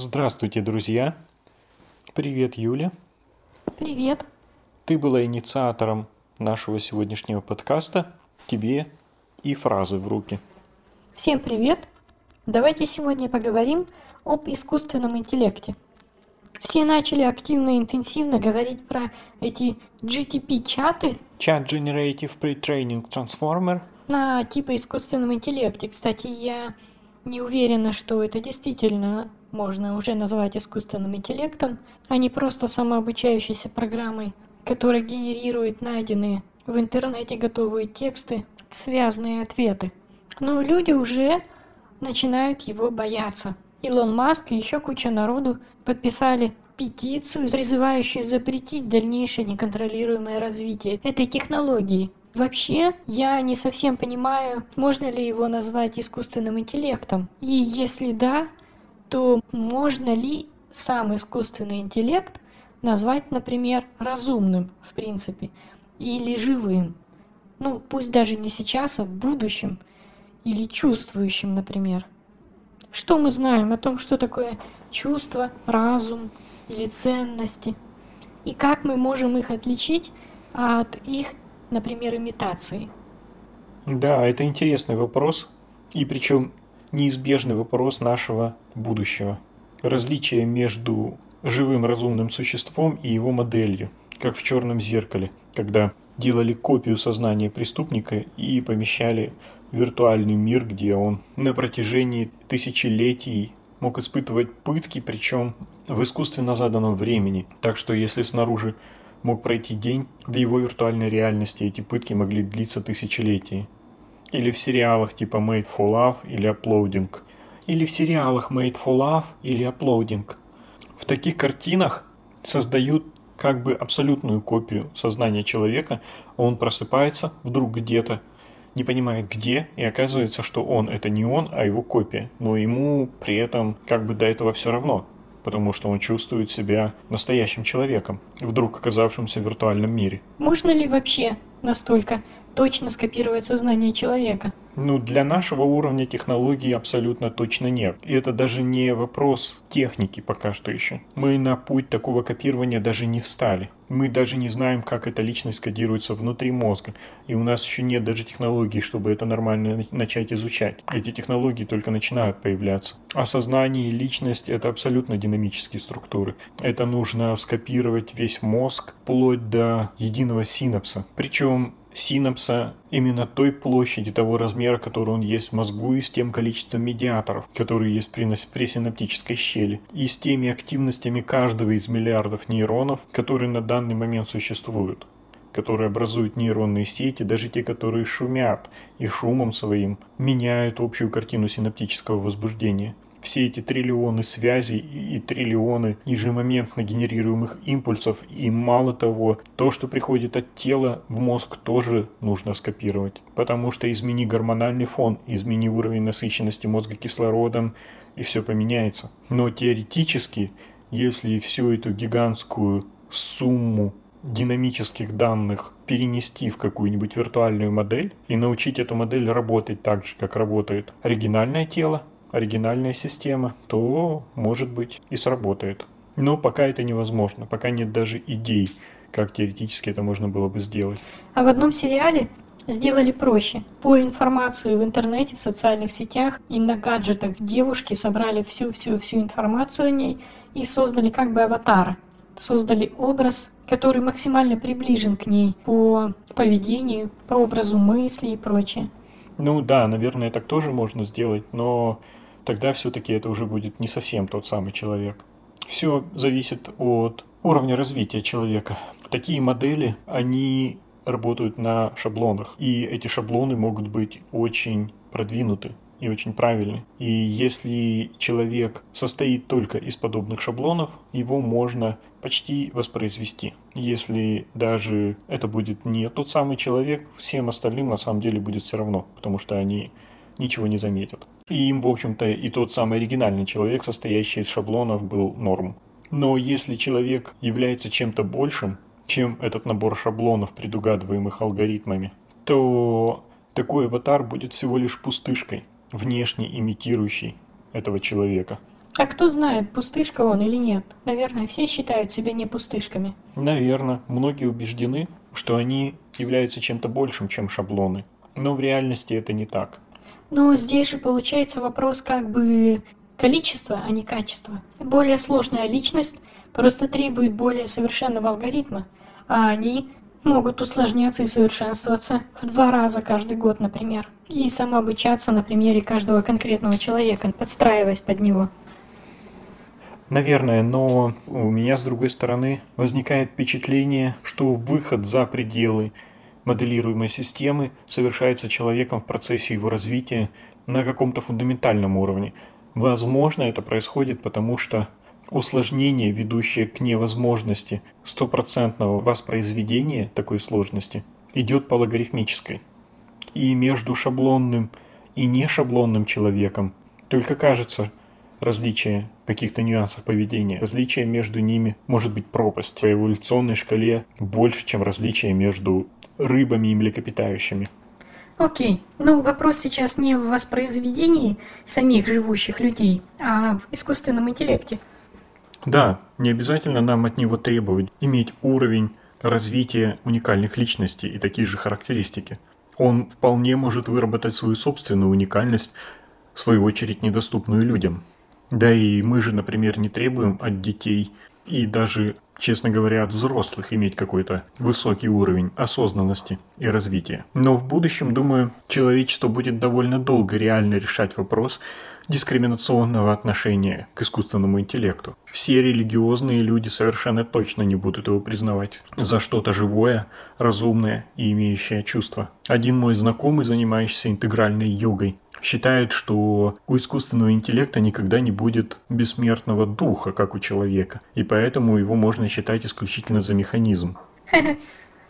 Здравствуйте, друзья! Привет, Юля! Привет! Ты была инициатором нашего сегодняшнего подкаста. Тебе и фразы в руки. Всем привет! Давайте сегодня поговорим об искусственном интеллекте. Все начали активно и интенсивно говорить про эти GTP-чаты. Chat Generative Pre-Training Transformer. На типа искусственном интеллекте. Кстати, я не уверена, что это действительно можно уже назвать искусственным интеллектом, а не просто самообучающейся программой, которая генерирует найденные в интернете готовые тексты, связанные ответы. Но люди уже начинают его бояться. Илон Маск и еще куча народу подписали петицию, призывающую запретить дальнейшее неконтролируемое развитие этой технологии. Вообще, я не совсем понимаю, можно ли его назвать искусственным интеллектом. И если да, то можно ли сам искусственный интеллект назвать, например, разумным, в принципе, или живым. Ну, пусть даже не сейчас, а в будущем, или чувствующим, например. Что мы знаем о том, что такое чувство, разум или ценности? И как мы можем их отличить от их, например, имитации? Да, это интересный вопрос. И причем неизбежный вопрос нашего будущего. Различие между живым разумным существом и его моделью, как в черном зеркале, когда делали копию сознания преступника и помещали в виртуальный мир, где он на протяжении тысячелетий мог испытывать пытки, причем в искусственно заданном времени. Так что если снаружи мог пройти день, в его виртуальной реальности эти пытки могли длиться тысячелетия. Или в сериалах типа Made for Love или Uploading. Или в сериалах Made for Love или Uploading. В таких картинах создают как бы абсолютную копию сознания человека, он просыпается вдруг где-то, не понимает где, и оказывается, что он это не он, а его копия. Но ему при этом как бы до этого все равно, потому что он чувствует себя настоящим человеком, вдруг оказавшимся в виртуальном мире. Можно ли вообще настолько точно скопировать сознание человека? Ну, для нашего уровня технологий абсолютно точно нет. И это даже не вопрос техники пока что еще. Мы на путь такого копирования даже не встали. Мы даже не знаем, как эта личность кодируется внутри мозга. И у нас еще нет даже технологий, чтобы это нормально начать изучать. Эти технологии только начинают появляться. А сознание и личность — это абсолютно динамические структуры. Это нужно скопировать весь мозг вплоть до единого синапса. Причем синапса именно той площади, того размера, который он есть в мозгу, и с тем количеством медиаторов, которые есть при, при синаптической щели, и с теми активностями каждого из миллиардов нейронов, которые на данный момент существуют которые образуют нейронные сети, даже те, которые шумят и шумом своим меняют общую картину синаптического возбуждения все эти триллионы связей и триллионы ежемоментно генерируемых импульсов. И мало того, то, что приходит от тела в мозг, тоже нужно скопировать. Потому что измени гормональный фон, измени уровень насыщенности мозга кислородом, и все поменяется. Но теоретически, если всю эту гигантскую сумму динамических данных перенести в какую-нибудь виртуальную модель и научить эту модель работать так же, как работает оригинальное тело, оригинальная система, то, может быть, и сработает. Но пока это невозможно, пока нет даже идей, как теоретически это можно было бы сделать. А в одном сериале сделали проще. По информации в интернете, в социальных сетях и на гаджетах девушки собрали всю-всю-всю информацию о ней и создали как бы аватара. Создали образ, который максимально приближен к ней по поведению, по образу мысли и прочее. Ну да, наверное, так тоже можно сделать, но тогда все-таки это уже будет не совсем тот самый человек. Все зависит от уровня развития человека. Такие модели, они работают на шаблонах, и эти шаблоны могут быть очень продвинуты и очень правильны. И если человек состоит только из подобных шаблонов, его можно почти воспроизвести. Если даже это будет не тот самый человек, всем остальным на самом деле будет все равно, потому что они ничего не заметят. И им, в общем-то, и тот самый оригинальный человек, состоящий из шаблонов, был норм. Но если человек является чем-то большим, чем этот набор шаблонов, предугадываемых алгоритмами, то такой аватар будет всего лишь пустышкой, внешне имитирующей этого человека. А кто знает, пустышка он или нет? Наверное, все считают себя не пустышками. Наверное, многие убеждены, что они являются чем-то большим, чем шаблоны. Но в реальности это не так. Но здесь же получается вопрос как бы количества, а не качества. Более сложная личность просто требует более совершенного алгоритма, а они могут усложняться и совершенствоваться в два раза каждый год, например, и самообучаться на примере каждого конкретного человека, подстраиваясь под него. Наверное, но у меня, с другой стороны, возникает впечатление, что выход за пределы моделируемой системы совершается человеком в процессе его развития на каком-то фундаментальном уровне. Возможно, это происходит потому, что усложнение, ведущее к невозможности стопроцентного воспроизведения такой сложности, идет по логарифмической. И между шаблонным и нешаблонным человеком только кажется различие каких-то нюансах поведения. Различие между ними может быть пропасть по эволюционной шкале больше, чем различие между рыбами и млекопитающими. Окей, ну вопрос сейчас не в воспроизведении самих живущих людей, а в искусственном интеллекте. Да, не обязательно нам от него требовать иметь уровень развития уникальных личностей и такие же характеристики. Он вполне может выработать свою собственную уникальность, в свою очередь недоступную людям. Да и мы же, например, не требуем от детей и даже, честно говоря, от взрослых иметь какой-то высокий уровень осознанности и развития. Но в будущем, думаю, человечество будет довольно долго реально решать вопрос дискриминационного отношения к искусственному интеллекту. Все религиозные люди совершенно точно не будут его признавать за что-то живое, разумное и имеющее чувства. Один мой знакомый, занимающийся интегральной йогой, считает, что у искусственного интеллекта никогда не будет бессмертного духа, как у человека, и поэтому его можно считать исключительно за механизм.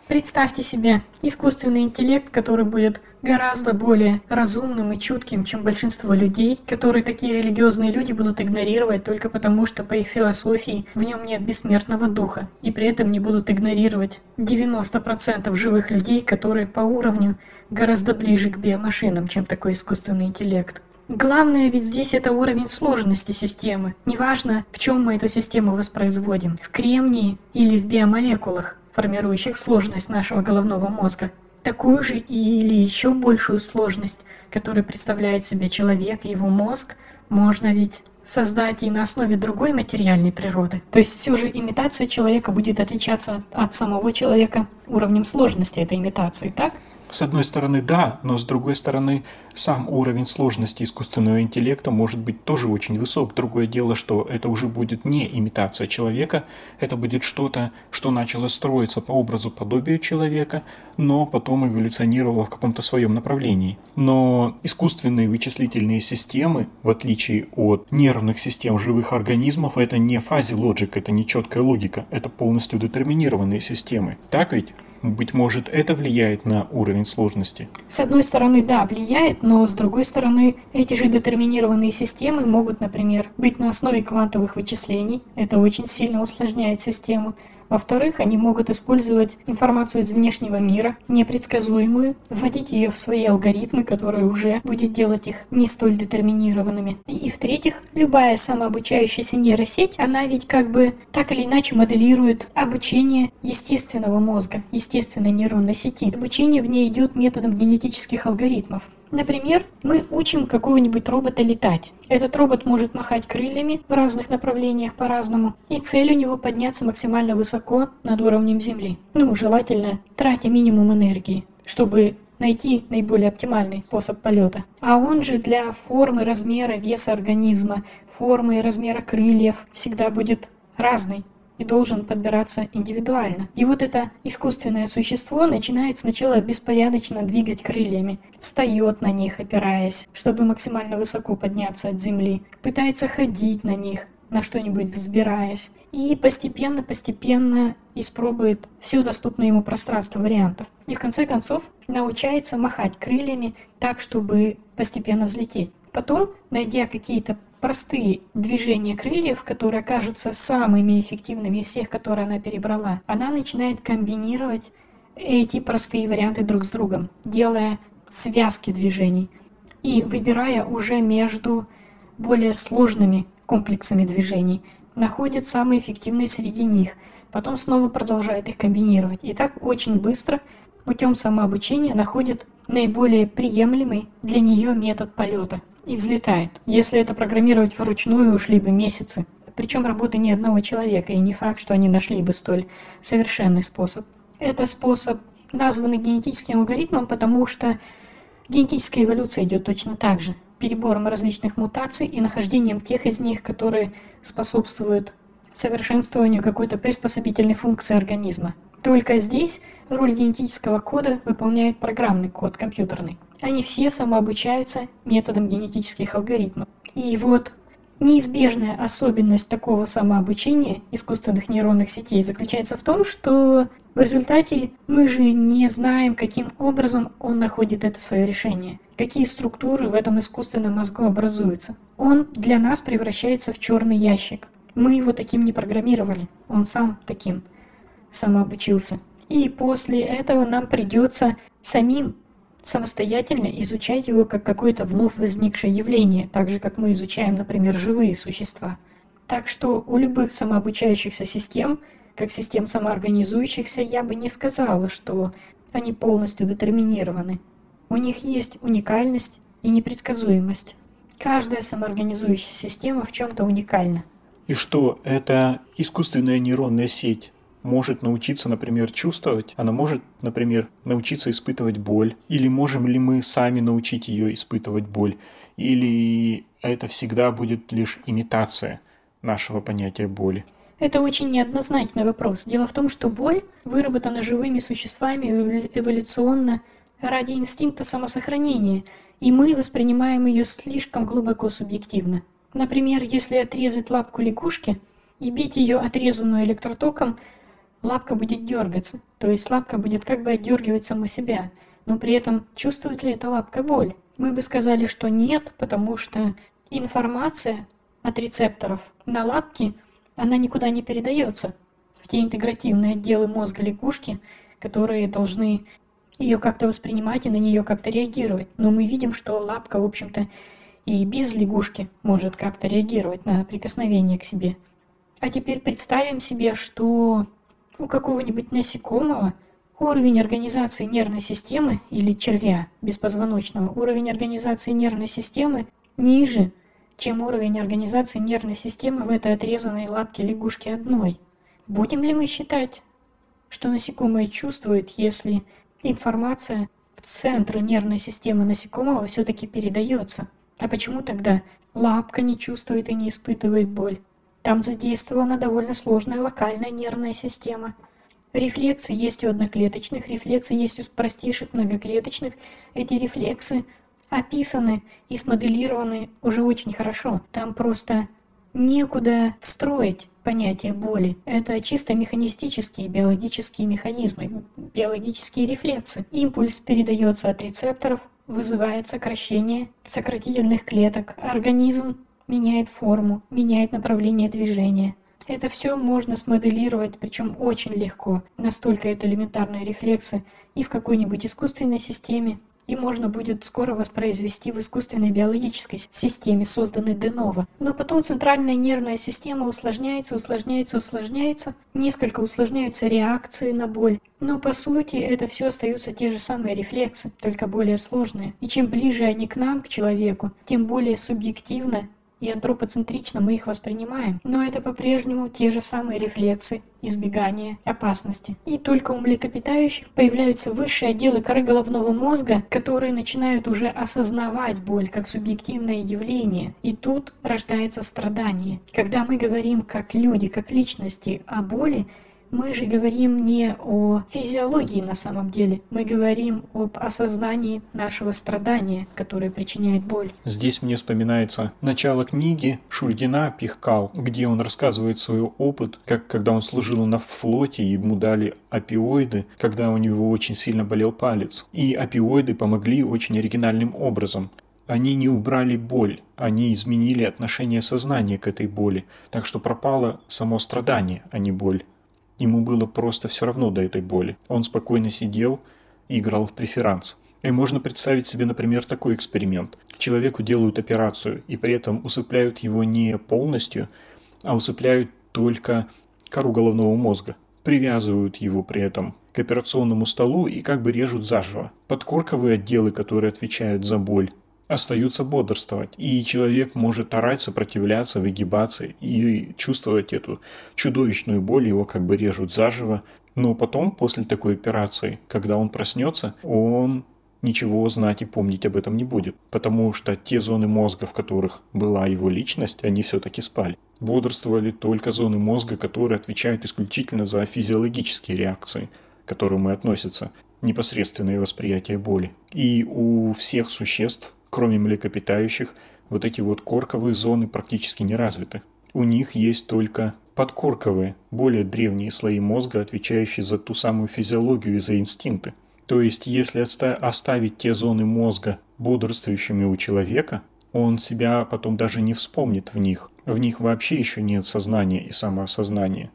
Представьте себе искусственный интеллект, который будет гораздо более разумным и чутким, чем большинство людей, которые такие религиозные люди будут игнорировать только потому, что по их философии в нем нет бессмертного духа, и при этом не будут игнорировать 90% живых людей, которые по уровню гораздо ближе к биомашинам, чем такой искусственный интеллект. Главное ведь здесь это уровень сложности системы. Неважно, в чем мы эту систему воспроизводим, в кремнии или в биомолекулах формирующих сложность нашего головного мозга, такую же или еще большую сложность, которую представляет себе человек и его мозг, можно ведь создать и на основе другой материальной природы. То есть все же имитация человека будет отличаться от самого человека уровнем сложности этой имитации, так? С одной стороны, да, но с другой стороны, сам уровень сложности искусственного интеллекта может быть тоже очень высок. Другое дело, что это уже будет не имитация человека, это будет что-то, что начало строиться по образу подобию человека, но потом эволюционировало в каком-то своем направлении. Но искусственные вычислительные системы, в отличие от нервных систем живых организмов, это не фази-лоджик, это не четкая логика, это полностью детерминированные системы. Так ведь? Быть может, это влияет на уровень сложности? С одной стороны, да, влияет, но с другой стороны, эти же детерминированные системы могут, например, быть на основе квантовых вычислений. Это очень сильно усложняет систему. Во-вторых, они могут использовать информацию из внешнего мира, непредсказуемую, вводить ее в свои алгоритмы, которые уже будет делать их не столь детерминированными. И в-третьих, любая самообучающаяся нейросеть, она ведь как бы так или иначе моделирует обучение естественного мозга, естественной нейронной сети. Обучение в ней идет методом генетических алгоритмов. Например, мы учим какого-нибудь робота летать. Этот робот может махать крыльями в разных направлениях по-разному, и цель у него подняться максимально высоко над уровнем Земли. Ну, желательно, тратя минимум энергии, чтобы найти наиболее оптимальный способ полета. А он же для формы, размера, веса организма, формы и размера крыльев всегда будет разный и должен подбираться индивидуально. И вот это искусственное существо начинает сначала беспорядочно двигать крыльями, встает на них, опираясь, чтобы максимально высоко подняться от земли, пытается ходить на них, на что-нибудь взбираясь, и постепенно-постепенно испробует все доступное ему пространство вариантов. И в конце концов научается махать крыльями так, чтобы постепенно взлететь. Потом, найдя какие-то простые движения крыльев, которые кажутся самыми эффективными из всех, которые она перебрала, она начинает комбинировать эти простые варианты друг с другом, делая связки движений и выбирая уже между более сложными комплексами движений, находит самые эффективные среди них, потом снова продолжает их комбинировать. И так очень быстро путем самообучения находит наиболее приемлемый для нее метод полета и взлетает. Если это программировать вручную, ушли бы месяцы. Причем работы ни одного человека, и не факт, что они нашли бы столь совершенный способ. Это способ, названный генетическим алгоритмом, потому что генетическая эволюция идет точно так же. Перебором различных мутаций и нахождением тех из них, которые способствуют совершенствованию какой-то приспособительной функции организма. Только здесь роль генетического кода выполняет программный код компьютерный. Они все самообучаются методом генетических алгоритмов. И вот неизбежная особенность такого самообучения искусственных нейронных сетей заключается в том, что в результате мы же не знаем, каким образом он находит это свое решение, какие структуры в этом искусственном мозгу образуются. Он для нас превращается в черный ящик. Мы его таким не программировали, он сам таким самообучился. И после этого нам придется самим самостоятельно изучать его как какое-то вновь возникшее явление, так же как мы изучаем, например, живые существа. Так что у любых самообучающихся систем, как систем самоорганизующихся, я бы не сказала, что они полностью детерминированы. У них есть уникальность и непредсказуемость. Каждая самоорганизующая система в чем-то уникальна. И что, это искусственная нейронная сеть может научиться, например, чувствовать, она может, например, научиться испытывать боль, или можем ли мы сами научить ее испытывать боль, или это всегда будет лишь имитация нашего понятия боли. Это очень неоднозначный вопрос. Дело в том, что боль выработана живыми существами эволюционно ради инстинкта самосохранения, и мы воспринимаем ее слишком глубоко субъективно. Например, если отрезать лапку лягушки и бить ее отрезанную электротоком, лапка будет дергаться, то есть лапка будет как бы отдергивать саму себя, но при этом чувствует ли эта лапка боль? Мы бы сказали, что нет, потому что информация от рецепторов на лапке, она никуда не передается в те интегративные отделы мозга лягушки, которые должны ее как-то воспринимать и на нее как-то реагировать. Но мы видим, что лапка, в общем-то, и без лягушки может как-то реагировать на прикосновение к себе. А теперь представим себе, что у какого-нибудь насекомого уровень организации нервной системы или червя беспозвоночного, уровень организации нервной системы ниже, чем уровень организации нервной системы в этой отрезанной лапке лягушки одной. Будем ли мы считать, что насекомое чувствует, если информация в центр нервной системы насекомого все-таки передается? А почему тогда лапка не чувствует и не испытывает боль? Там задействована довольно сложная локальная нервная система. Рефлексы есть у одноклеточных, рефлексы есть у простейших многоклеточных. Эти рефлексы описаны и смоделированы уже очень хорошо. Там просто некуда встроить понятие боли. Это чисто механистические биологические механизмы, биологические рефлексы. Импульс передается от рецепторов, вызывает сокращение сократительных клеток. Организм меняет форму, меняет направление движения. Это все можно смоделировать, причем очень легко. Настолько это элементарные рефлексы и в какой-нибудь искусственной системе, и можно будет скоро воспроизвести в искусственной биологической системе, созданной Денова. Но потом центральная нервная система усложняется, усложняется, усложняется, несколько усложняются реакции на боль. Но по сути это все остаются те же самые рефлексы, только более сложные. И чем ближе они к нам, к человеку, тем более субъективно и антропоцентрично мы их воспринимаем, но это по-прежнему те же самые рефлексы, избегания, опасности. И только у млекопитающих появляются высшие отделы коры головного мозга, которые начинают уже осознавать боль как субъективное явление. И тут рождается страдание. Когда мы говорим как люди, как личности о боли, мы же говорим не о физиологии на самом деле, мы говорим об осознании нашего страдания, которое причиняет боль. Здесь мне вспоминается начало книги Шульгина «Пихкал», где он рассказывает свой опыт, как когда он служил на флоте, ему дали опиоиды, когда у него очень сильно болел палец. И опиоиды помогли очень оригинальным образом они не убрали боль, они изменили отношение сознания к этой боли, так что пропало само страдание, а не боль. Ему было просто все равно до этой боли. Он спокойно сидел и играл в преферанс. И можно представить себе, например, такой эксперимент. Человеку делают операцию, и при этом усыпляют его не полностью, а усыпляют только кору головного мозга. Привязывают его при этом к операционному столу и как бы режут заживо. Подкорковые отделы, которые отвечают за боль, остаются бодрствовать. И человек может орать, сопротивляться, выгибаться и чувствовать эту чудовищную боль, его как бы режут заживо. Но потом, после такой операции, когда он проснется, он ничего знать и помнить об этом не будет, потому что те зоны мозга, в которых была его личность, они все-таки спали. Бодрствовали только зоны мозга, которые отвечают исключительно за физиологические реакции, к которым и относятся непосредственное восприятие боли. И у всех существ, кроме млекопитающих, вот эти вот корковые зоны практически не развиты. У них есть только подкорковые, более древние слои мозга, отвечающие за ту самую физиологию и за инстинкты. То есть, если оставить те зоны мозга бодрствующими у человека, он себя потом даже не вспомнит в них. В них вообще еще нет сознания и самоосознания.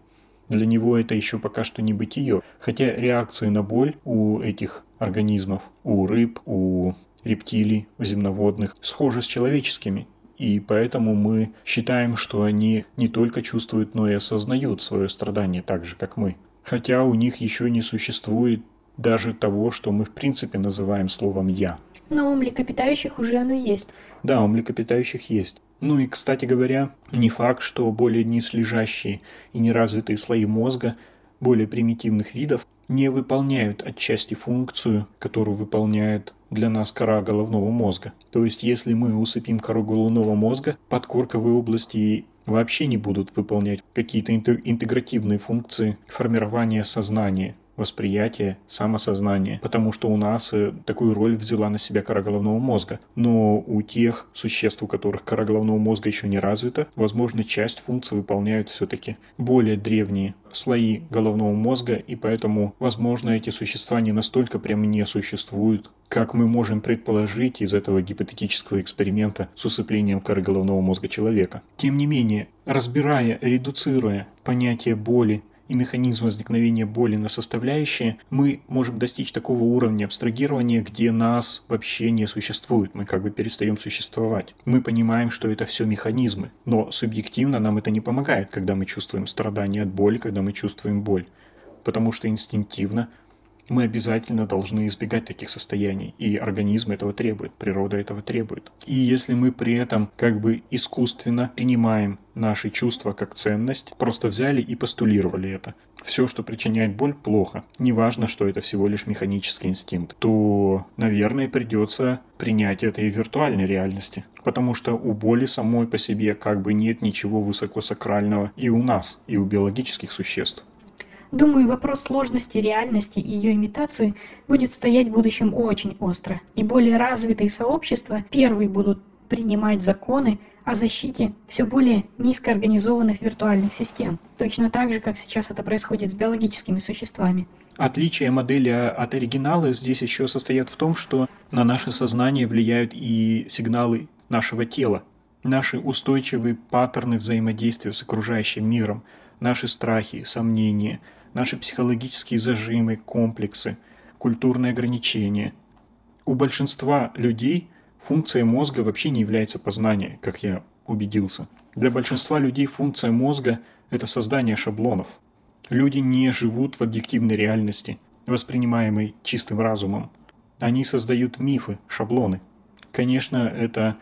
Для него это еще пока что не бытие. Хотя реакции на боль у этих организмов, у рыб, у рептилий, земноводных, схожи с человеческими. И поэтому мы считаем, что они не только чувствуют, но и осознают свое страдание так же, как мы. Хотя у них еще не существует даже того, что мы в принципе называем словом «я». Но у млекопитающих уже оно есть. Да, у млекопитающих есть. Ну и, кстати говоря, не факт, что более низлежащие и неразвитые слои мозга более примитивных видов не выполняют отчасти функцию, которую выполняет для нас кора головного мозга. То есть, если мы усыпим кору головного мозга, подкорковые области вообще не будут выполнять какие-то интегративные функции формирования сознания, восприятие, самосознание, потому что у нас э, такую роль взяла на себя кора головного мозга. Но у тех существ, у которых кора головного мозга еще не развита, возможно, часть функций выполняют все-таки более древние слои головного мозга, и поэтому, возможно, эти существа не настолько прям не существуют, как мы можем предположить из этого гипотетического эксперимента с усыплением коры головного мозга человека. Тем не менее, разбирая, редуцируя понятие боли и механизм возникновения боли на составляющие, мы можем достичь такого уровня абстрагирования, где нас вообще не существует, мы как бы перестаем существовать. Мы понимаем, что это все механизмы, но субъективно нам это не помогает, когда мы чувствуем страдания от боли, когда мы чувствуем боль, потому что инстинктивно мы обязательно должны избегать таких состояний, и организм этого требует, природа этого требует. И если мы при этом как бы искусственно принимаем наши чувства как ценность, просто взяли и постулировали это, все, что причиняет боль, плохо. Неважно, что это всего лишь механический инстинкт. То, наверное, придется принять это и в виртуальной реальности. Потому что у боли самой по себе как бы нет ничего высокосакрального и у нас, и у биологических существ. Думаю, вопрос сложности реальности и ее имитации будет стоять в будущем очень остро, и более развитые сообщества первые будут принимать законы о защите все более низкоорганизованных виртуальных систем, точно так же, как сейчас это происходит с биологическими существами. Отличие модели от оригинала здесь еще состоят в том, что на наше сознание влияют и сигналы нашего тела, наши устойчивые паттерны взаимодействия с окружающим миром, наши страхи, сомнения – наши психологические зажимы, комплексы, культурные ограничения. У большинства людей функция мозга вообще не является познание, как я убедился. Для большинства людей функция мозга – это создание шаблонов. Люди не живут в объективной реальности, воспринимаемой чистым разумом. Они создают мифы, шаблоны. Конечно, это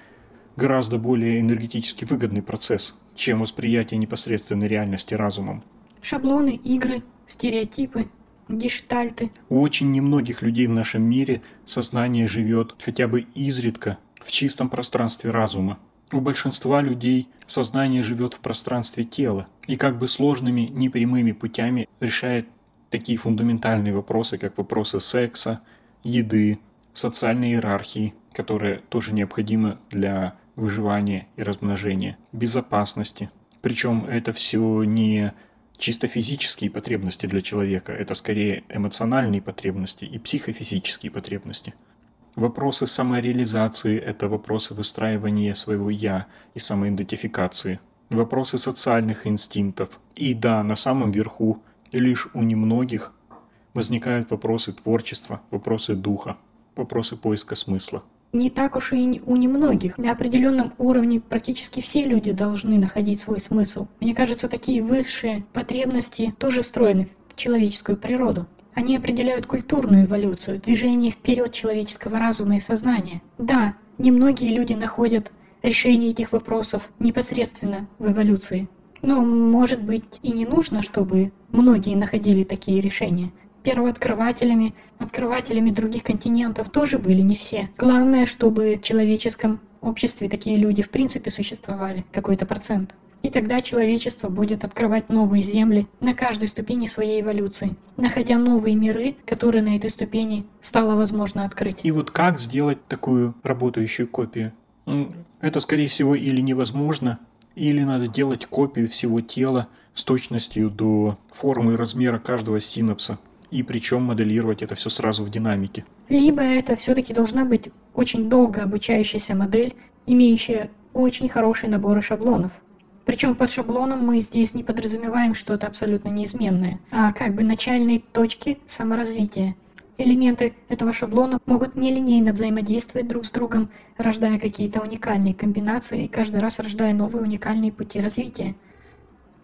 гораздо более энергетически выгодный процесс, чем восприятие непосредственной реальности разумом. Шаблоны, игры, стереотипы, гештальты. У очень немногих людей в нашем мире сознание живет хотя бы изредка в чистом пространстве разума. У большинства людей сознание живет в пространстве тела и как бы сложными непрямыми путями решает такие фундаментальные вопросы, как вопросы секса, еды, социальной иерархии, которая тоже необходима для выживания и размножения, безопасности. Причем это все не чисто физические потребности для человека, это скорее эмоциональные потребности и психофизические потребности. Вопросы самореализации – это вопросы выстраивания своего «я» и самоидентификации. Вопросы социальных инстинктов. И да, на самом верху, лишь у немногих, возникают вопросы творчества, вопросы духа. вопросы поиска смысла. Не так уж и у немногих. На определенном уровне практически все люди должны находить свой смысл. Мне кажется, такие высшие потребности тоже встроены в человеческую природу. Они определяют культурную эволюцию, движение вперед человеческого разума и сознания. Да, немногие люди находят решение этих вопросов непосредственно в эволюции. Но, может быть, и не нужно, чтобы многие находили такие решения. Первооткрывателями, открывателями других континентов тоже были не все. Главное, чтобы в человеческом обществе такие люди в принципе существовали, какой-то процент. И тогда человечество будет открывать новые земли на каждой ступени своей эволюции, находя новые миры, которые на этой ступени стало возможно открыть. И вот как сделать такую работающую копию? Это, скорее всего, или невозможно, или надо делать копию всего тела с точностью до формы и размера каждого синапса, и причем моделировать это все сразу в динамике. Либо это все-таки должна быть очень долго обучающаяся модель, имеющая очень хороший набор шаблонов. Причем под шаблоном мы здесь не подразумеваем что-то абсолютно неизменное, а как бы начальные точки саморазвития. Элементы этого шаблона могут нелинейно взаимодействовать друг с другом, рождая какие-то уникальные комбинации и каждый раз рождая новые уникальные пути развития,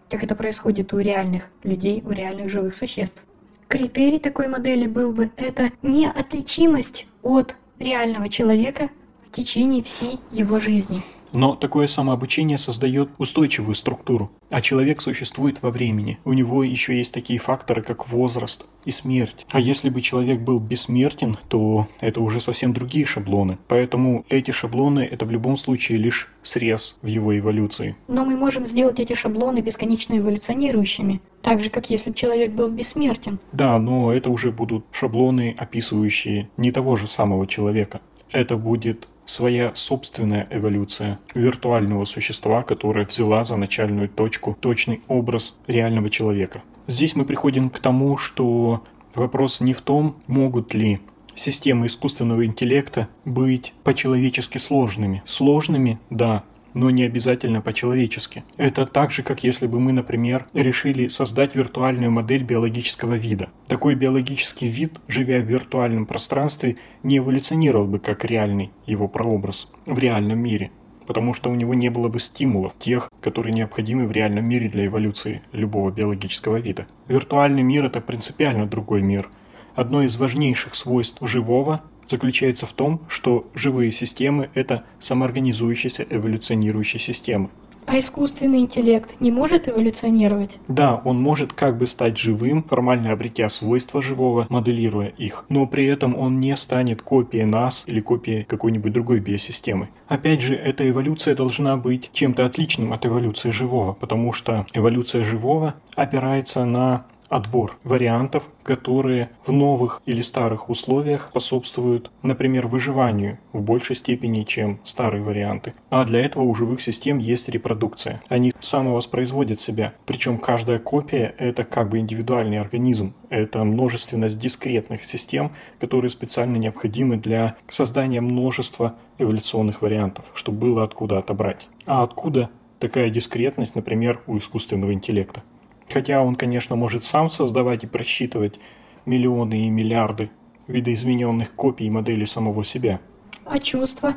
как это происходит у реальных людей, у реальных живых существ. Критерий такой модели был бы это неотличимость от реального человека в течение всей его жизни. Но такое самообучение создает устойчивую структуру, а человек существует во времени. У него еще есть такие факторы, как возраст и смерть. А если бы человек был бессмертен, то это уже совсем другие шаблоны. Поэтому эти шаблоны — это в любом случае лишь срез в его эволюции. Но мы можем сделать эти шаблоны бесконечно эволюционирующими. Так же, как если бы человек был бессмертен. Да, но это уже будут шаблоны, описывающие не того же самого человека. Это будет своя собственная эволюция виртуального существа, которое взяла за начальную точку точный образ реального человека. Здесь мы приходим к тому, что вопрос не в том, могут ли системы искусственного интеллекта быть по-человечески сложными. Сложными, да, но не обязательно по-человечески. Это так же, как если бы мы, например, решили создать виртуальную модель биологического вида. Такой биологический вид, живя в виртуальном пространстве, не эволюционировал бы как реальный его прообраз в реальном мире потому что у него не было бы стимулов, тех, которые необходимы в реальном мире для эволюции любого биологического вида. Виртуальный мир – это принципиально другой мир. Одно из важнейших свойств живого заключается в том, что живые системы – это самоорганизующиеся эволюционирующие системы. А искусственный интеллект не может эволюционировать? Да, он может как бы стать живым, формально обретя свойства живого, моделируя их, но при этом он не станет копией нас или копией какой-нибудь другой биосистемы. Опять же, эта эволюция должна быть чем-то отличным от эволюции живого, потому что эволюция живого опирается на отбор вариантов, которые в новых или старых условиях способствуют, например, выживанию в большей степени, чем старые варианты. А для этого у живых систем есть репродукция. Они самовоспроизводят себя. Причем каждая копия – это как бы индивидуальный организм. Это множественность дискретных систем, которые специально необходимы для создания множества эволюционных вариантов, чтобы было откуда отобрать. А откуда такая дискретность, например, у искусственного интеллекта? Хотя он, конечно, может сам создавать и просчитывать миллионы и миллиарды видоизмененных копий модели самого себя. А чувства?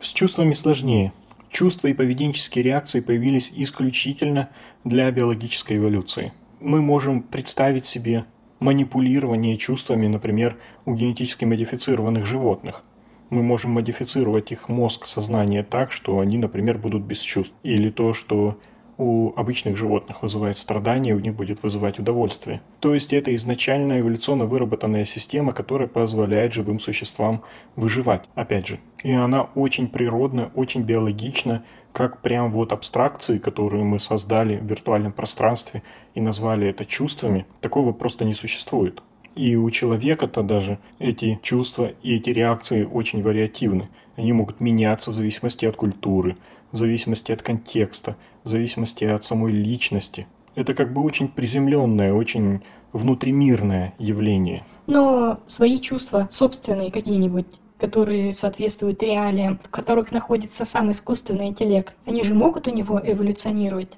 С чувствами сложнее. Чувства и поведенческие реакции появились исключительно для биологической эволюции. Мы можем представить себе манипулирование чувствами, например, у генетически модифицированных животных. Мы можем модифицировать их мозг, сознание так, что они, например, будут без чувств. Или то, что у обычных животных вызывает страдания, у них будет вызывать удовольствие. То есть это изначально эволюционно выработанная система, которая позволяет живым существам выживать, опять же. И она очень природна, очень биологична, как прям вот абстракции, которые мы создали в виртуальном пространстве и назвали это чувствами, такого просто не существует. И у человека-то даже эти чувства и эти реакции очень вариативны. Они могут меняться в зависимости от культуры, в зависимости от контекста, в зависимости от самой личности. Это как бы очень приземленное, очень внутримирное явление. Но свои чувства собственные какие-нибудь которые соответствуют реалиям, в которых находится сам искусственный интеллект, они же могут у него эволюционировать?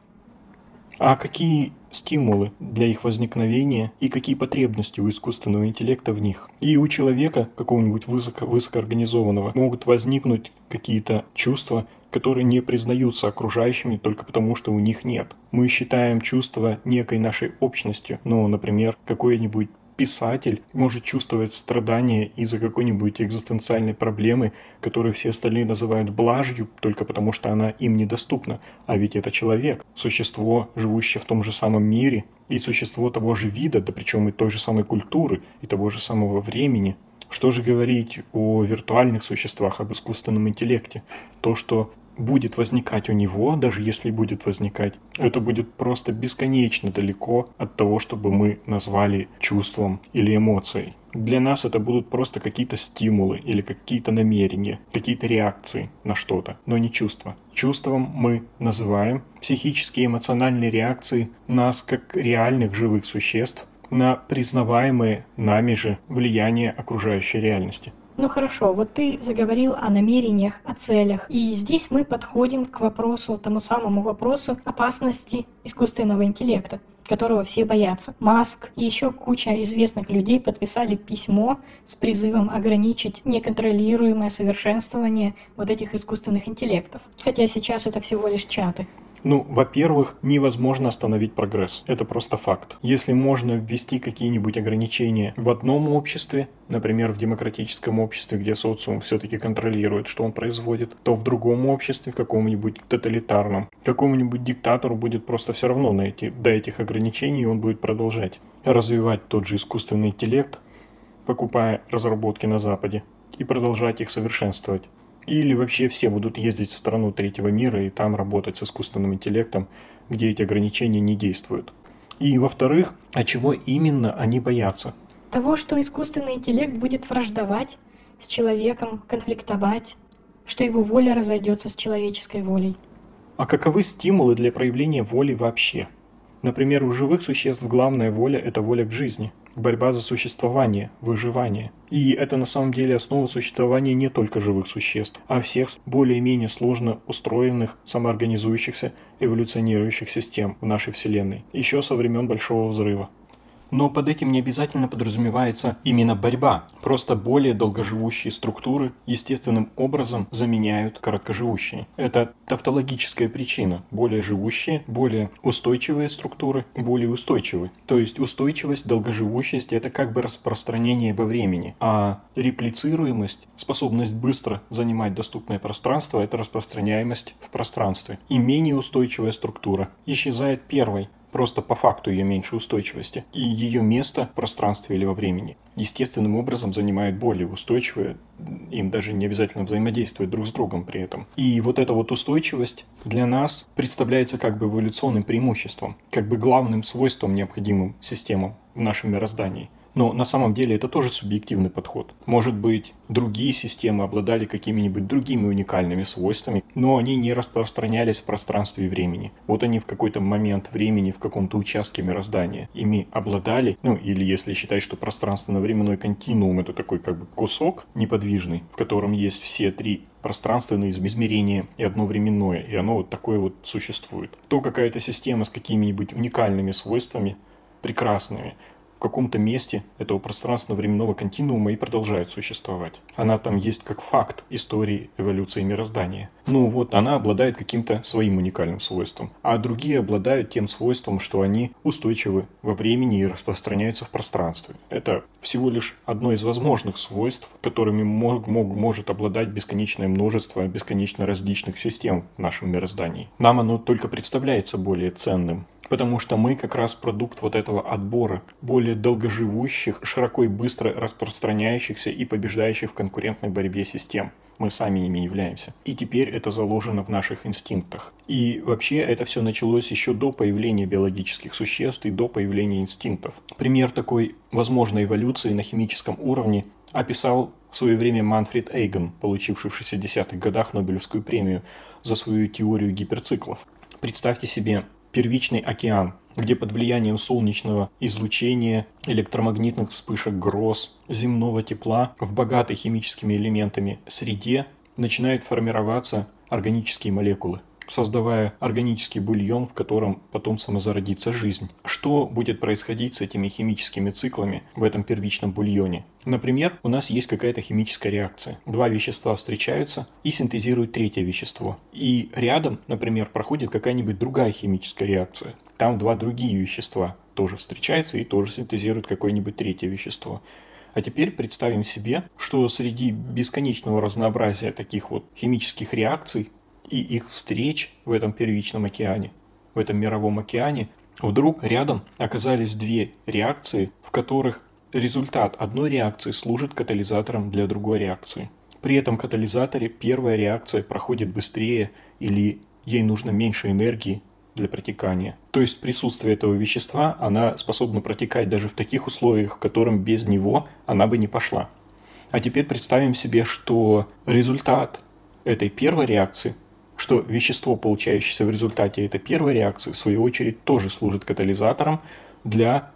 А какие стимулы для их возникновения и какие потребности у искусственного интеллекта в них. И у человека, какого-нибудь высоко, высокоорганизованного, могут возникнуть какие-то чувства, которые не признаются окружающими только потому, что у них нет. Мы считаем чувства некой нашей общностью, ну, например, какое-нибудь писатель может чувствовать страдания из-за какой-нибудь экзистенциальной проблемы, которую все остальные называют блажью, только потому что она им недоступна. А ведь это человек, существо, живущее в том же самом мире, и существо того же вида, да причем и той же самой культуры, и того же самого времени. Что же говорить о виртуальных существах, об искусственном интеллекте? То, что будет возникать у него, даже если будет возникать, это будет просто бесконечно далеко от того, чтобы мы назвали чувством или эмоцией. Для нас это будут просто какие-то стимулы или какие-то намерения, какие-то реакции на что-то, но не чувства. Чувством мы называем психические эмоциональные реакции нас как реальных живых существ на признаваемые нами же влияние окружающей реальности. Ну хорошо, вот ты заговорил о намерениях, о целях. И здесь мы подходим к вопросу, тому самому вопросу опасности искусственного интеллекта которого все боятся. Маск и еще куча известных людей подписали письмо с призывом ограничить неконтролируемое совершенствование вот этих искусственных интеллектов. Хотя сейчас это всего лишь чаты. Ну, во-первых, невозможно остановить прогресс. Это просто факт. Если можно ввести какие-нибудь ограничения в одном обществе, например, в демократическом обществе, где социум все-таки контролирует, что он производит, то в другом обществе, в каком-нибудь тоталитарном, какому-нибудь диктатору будет просто все равно на эти, до этих ограничений, и он будет продолжать развивать тот же искусственный интеллект, покупая разработки на Западе, и продолжать их совершенствовать. Или вообще все будут ездить в страну третьего мира и там работать с искусственным интеллектом, где эти ограничения не действуют. И во-вторых, а чего именно они боятся? Того, что искусственный интеллект будет враждовать с человеком, конфликтовать, что его воля разойдется с человеческой волей. А каковы стимулы для проявления воли вообще? Например, у живых существ главная воля – это воля к жизни – борьба за существование, выживание. И это на самом деле основа существования не только живых существ, а всех более-менее сложно устроенных, самоорганизующихся, эволюционирующих систем в нашей Вселенной, еще со времен Большого Взрыва. Но под этим не обязательно подразумевается именно борьба. Просто более долгоживущие структуры естественным образом заменяют короткоживущие. Это тавтологическая причина. Более живущие, более устойчивые структуры более устойчивы. То есть устойчивость, долгоживущесть – это как бы распространение во времени. А реплицируемость, способность быстро занимать доступное пространство – это распространяемость в пространстве. И менее устойчивая структура исчезает первой, просто по факту ее меньшей устойчивости, и ее место в пространстве или во времени естественным образом занимают более устойчивые, им даже не обязательно взаимодействовать друг с другом при этом. И вот эта вот устойчивость для нас представляется как бы эволюционным преимуществом, как бы главным свойством, необходимым системам в нашем мироздании – но на самом деле это тоже субъективный подход. Может быть, другие системы обладали какими-нибудь другими уникальными свойствами, но они не распространялись в пространстве и времени. Вот они в какой-то момент времени, в каком-то участке мироздания ими обладали, ну или если считать, что пространственно-временной континуум это такой как бы кусок неподвижный, в котором есть все три пространственные измерения и одно временное, и оно вот такое вот существует. То какая-то система с какими-нибудь уникальными свойствами, прекрасными, каком-то месте этого пространственно-временного континуума и продолжает существовать. Она там есть как факт истории эволюции мироздания. Ну вот, она обладает каким-то своим уникальным свойством, а другие обладают тем свойством, что они устойчивы во времени и распространяются в пространстве. Это всего лишь одно из возможных свойств, которыми мог, мог, может обладать бесконечное множество бесконечно различных систем в нашем мироздании. Нам оно только представляется более ценным, потому что мы как раз продукт вот этого отбора более долгоживущих, широко и быстро распространяющихся и побеждающих в конкурентной борьбе систем. Мы сами ими являемся. И теперь это заложено в наших инстинктах. И вообще это все началось еще до появления биологических существ и до появления инстинктов. Пример такой возможной эволюции на химическом уровне описал в свое время Манфред Эйгон, получивший в 60-х годах Нобелевскую премию за свою теорию гиперциклов. Представьте себе первичный океан, где под влиянием солнечного излучения, электромагнитных вспышек гроз, земного тепла в богатой химическими элементами среде начинают формироваться органические молекулы. Создавая органический бульон, в котором потом самозародится жизнь. Что будет происходить с этими химическими циклами в этом первичном бульоне? Например, у нас есть какая-то химическая реакция. Два вещества встречаются и синтезируют третье вещество. И рядом, например, проходит какая-нибудь другая химическая реакция. Там два другие вещества тоже встречаются и тоже синтезируют какое-нибудь третье вещество. А теперь представим себе, что среди бесконечного разнообразия таких вот химических реакций и их встреч в этом первичном океане, в этом мировом океане, вдруг рядом оказались две реакции, в которых результат одной реакции служит катализатором для другой реакции. При этом катализаторе первая реакция проходит быстрее или ей нужно меньше энергии для протекания. То есть присутствие этого вещества, она способна протекать даже в таких условиях, в которым без него она бы не пошла. А теперь представим себе, что результат этой первой реакции что вещество, получающееся в результате этой первой реакции, в свою очередь тоже служит катализатором для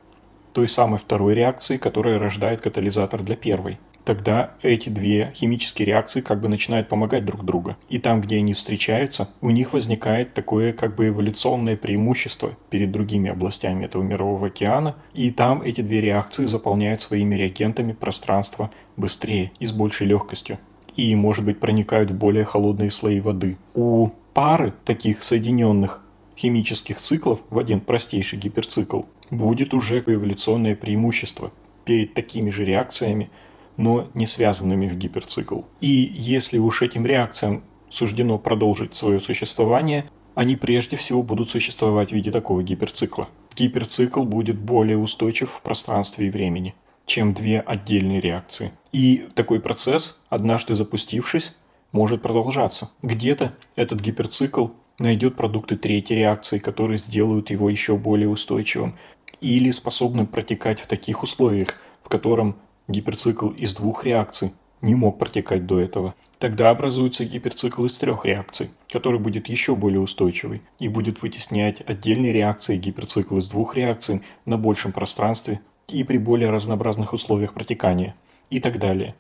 той самой второй реакции, которая рождает катализатор для первой. Тогда эти две химические реакции как бы начинают помогать друг другу. И там, где они встречаются, у них возникает такое как бы эволюционное преимущество перед другими областями этого мирового океана. И там эти две реакции заполняют своими реагентами пространство быстрее и с большей легкостью и, может быть, проникают в более холодные слои воды. У пары таких соединенных химических циклов в один простейший гиперцикл будет уже эволюционное преимущество перед такими же реакциями, но не связанными в гиперцикл. И если уж этим реакциям суждено продолжить свое существование, они прежде всего будут существовать в виде такого гиперцикла. Гиперцикл будет более устойчив в пространстве и времени чем две отдельные реакции. И такой процесс, однажды запустившись, может продолжаться. Где-то этот гиперцикл найдет продукты третьей реакции, которые сделают его еще более устойчивым или способным протекать в таких условиях, в котором гиперцикл из двух реакций не мог протекать до этого. Тогда образуется гиперцикл из трех реакций, который будет еще более устойчивый и будет вытеснять отдельные реакции гиперцикл из двух реакций на большем пространстве и при более разнообразных условиях протекания и так далее.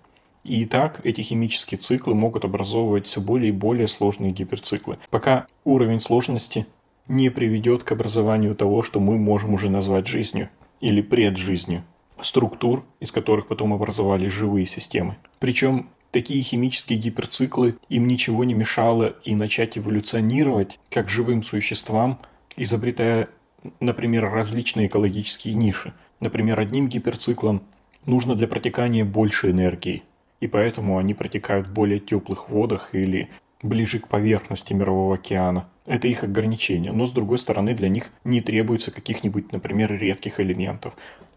И так эти химические циклы могут образовывать все более и более сложные гиперциклы, пока уровень сложности не приведет к образованию того, что мы можем уже назвать жизнью или преджизнью, структур, из которых потом образовались живые системы. Причем такие химические гиперциклы им ничего не мешало и начать эволюционировать как живым существам, изобретая, например, различные экологические ниши – Например, одним гиперциклом нужно для протекания больше энергии, и поэтому они протекают в более теплых водах или ближе к поверхности Мирового океана. Это их ограничение, но с другой стороны для них не требуется каких-нибудь, например, редких элементов.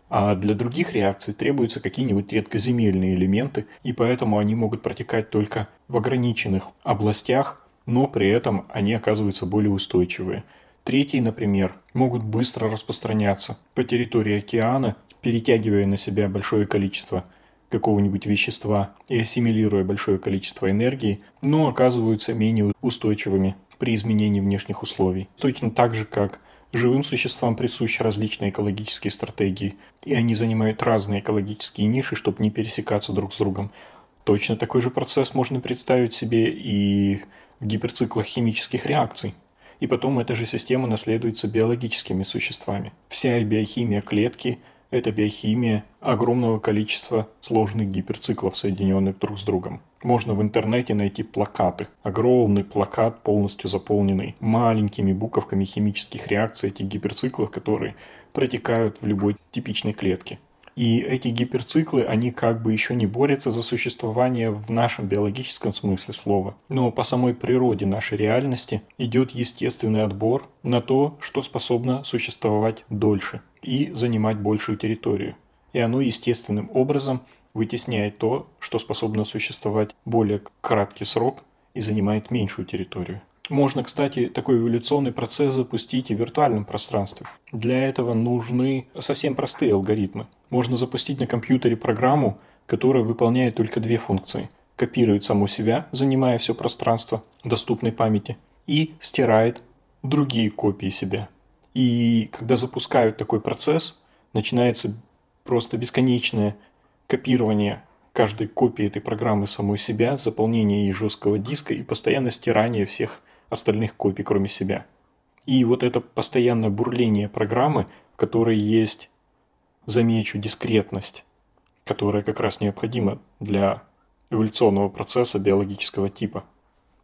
А для других реакций требуются какие-нибудь редкоземельные элементы, и поэтому они могут протекать только в ограниченных областях, но при этом они оказываются более устойчивые. Третьи, например, могут быстро распространяться по территории океана, перетягивая на себя большое количество какого-нибудь вещества и ассимилируя большое количество энергии, но оказываются менее устойчивыми при изменении внешних условий. Точно так же, как живым существам присущи различные экологические стратегии, и они занимают разные экологические ниши, чтобы не пересекаться друг с другом. Точно такой же процесс можно представить себе и в гиперциклах химических реакций и потом эта же система наследуется биологическими существами. Вся биохимия клетки – это биохимия огромного количества сложных гиперциклов, соединенных друг с другом. Можно в интернете найти плакаты. Огромный плакат, полностью заполненный маленькими буковками химических реакций этих гиперциклов, которые протекают в любой типичной клетке. И эти гиперциклы, они как бы еще не борются за существование в нашем биологическом смысле слова. Но по самой природе нашей реальности идет естественный отбор на то, что способно существовать дольше и занимать большую территорию. И оно естественным образом вытесняет то, что способно существовать более краткий срок и занимает меньшую территорию. Можно, кстати, такой эволюционный процесс запустить и в виртуальном пространстве. Для этого нужны совсем простые алгоритмы. Можно запустить на компьютере программу, которая выполняет только две функции. Копирует саму себя, занимая все пространство доступной памяти, и стирает другие копии себя. И когда запускают такой процесс, начинается просто бесконечное копирование каждой копии этой программы самой себя, заполнение ей жесткого диска и постоянное стирание всех остальных копий, кроме себя. И вот это постоянное бурление программы, в которой есть, замечу, дискретность, которая как раз необходима для эволюционного процесса биологического типа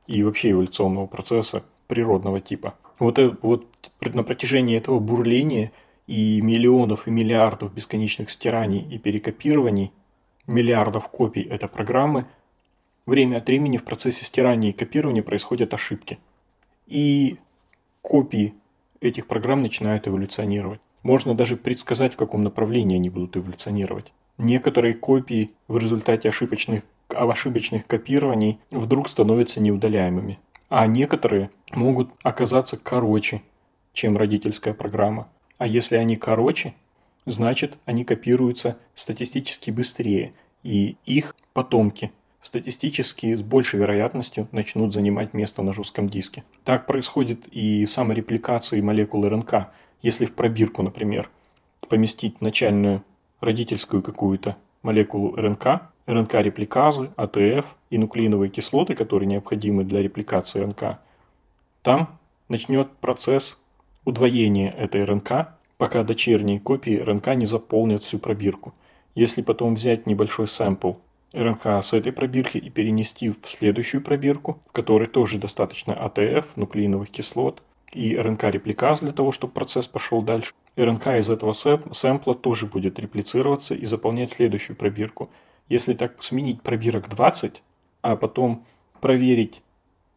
и вообще эволюционного процесса природного типа. Вот, э, вот на протяжении этого бурления и миллионов и миллиардов бесконечных стираний и перекопирований, миллиардов копий этой программы, время от времени в процессе стирания и копирования происходят ошибки. И копии этих программ начинают эволюционировать. Можно даже предсказать, в каком направлении они будут эволюционировать. Некоторые копии в результате ошибочных, ошибочных копирований вдруг становятся неудаляемыми, а некоторые могут оказаться короче, чем родительская программа. А если они короче, значит они копируются статистически быстрее, и их потомки статистически с большей вероятностью начнут занимать место на жестком диске. Так происходит и в саморепликации молекул РНК. Если в пробирку, например, поместить начальную родительскую какую-то молекулу РНК, РНК-репликазы, АТФ и нуклеиновые кислоты, которые необходимы для репликации РНК, там начнет процесс удвоения этой РНК, пока дочерние копии РНК не заполнят всю пробирку. Если потом взять небольшой сэмпл РНК с этой пробирки и перенести в следующую пробирку, в которой тоже достаточно АТФ, нуклеиновых кислот, и РНК-репликаз для того, чтобы процесс пошел дальше. РНК из этого сэмпла тоже будет реплицироваться и заполнять следующую пробирку. Если так сменить пробирок 20, а потом проверить